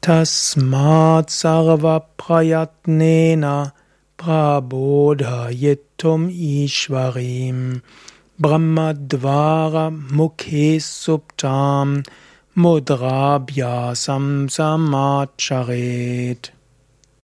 Tasmat sarva prayatnena prabodhayitum ishvarim brahmadvara mukhe subtam mudrabhyasam samacharet.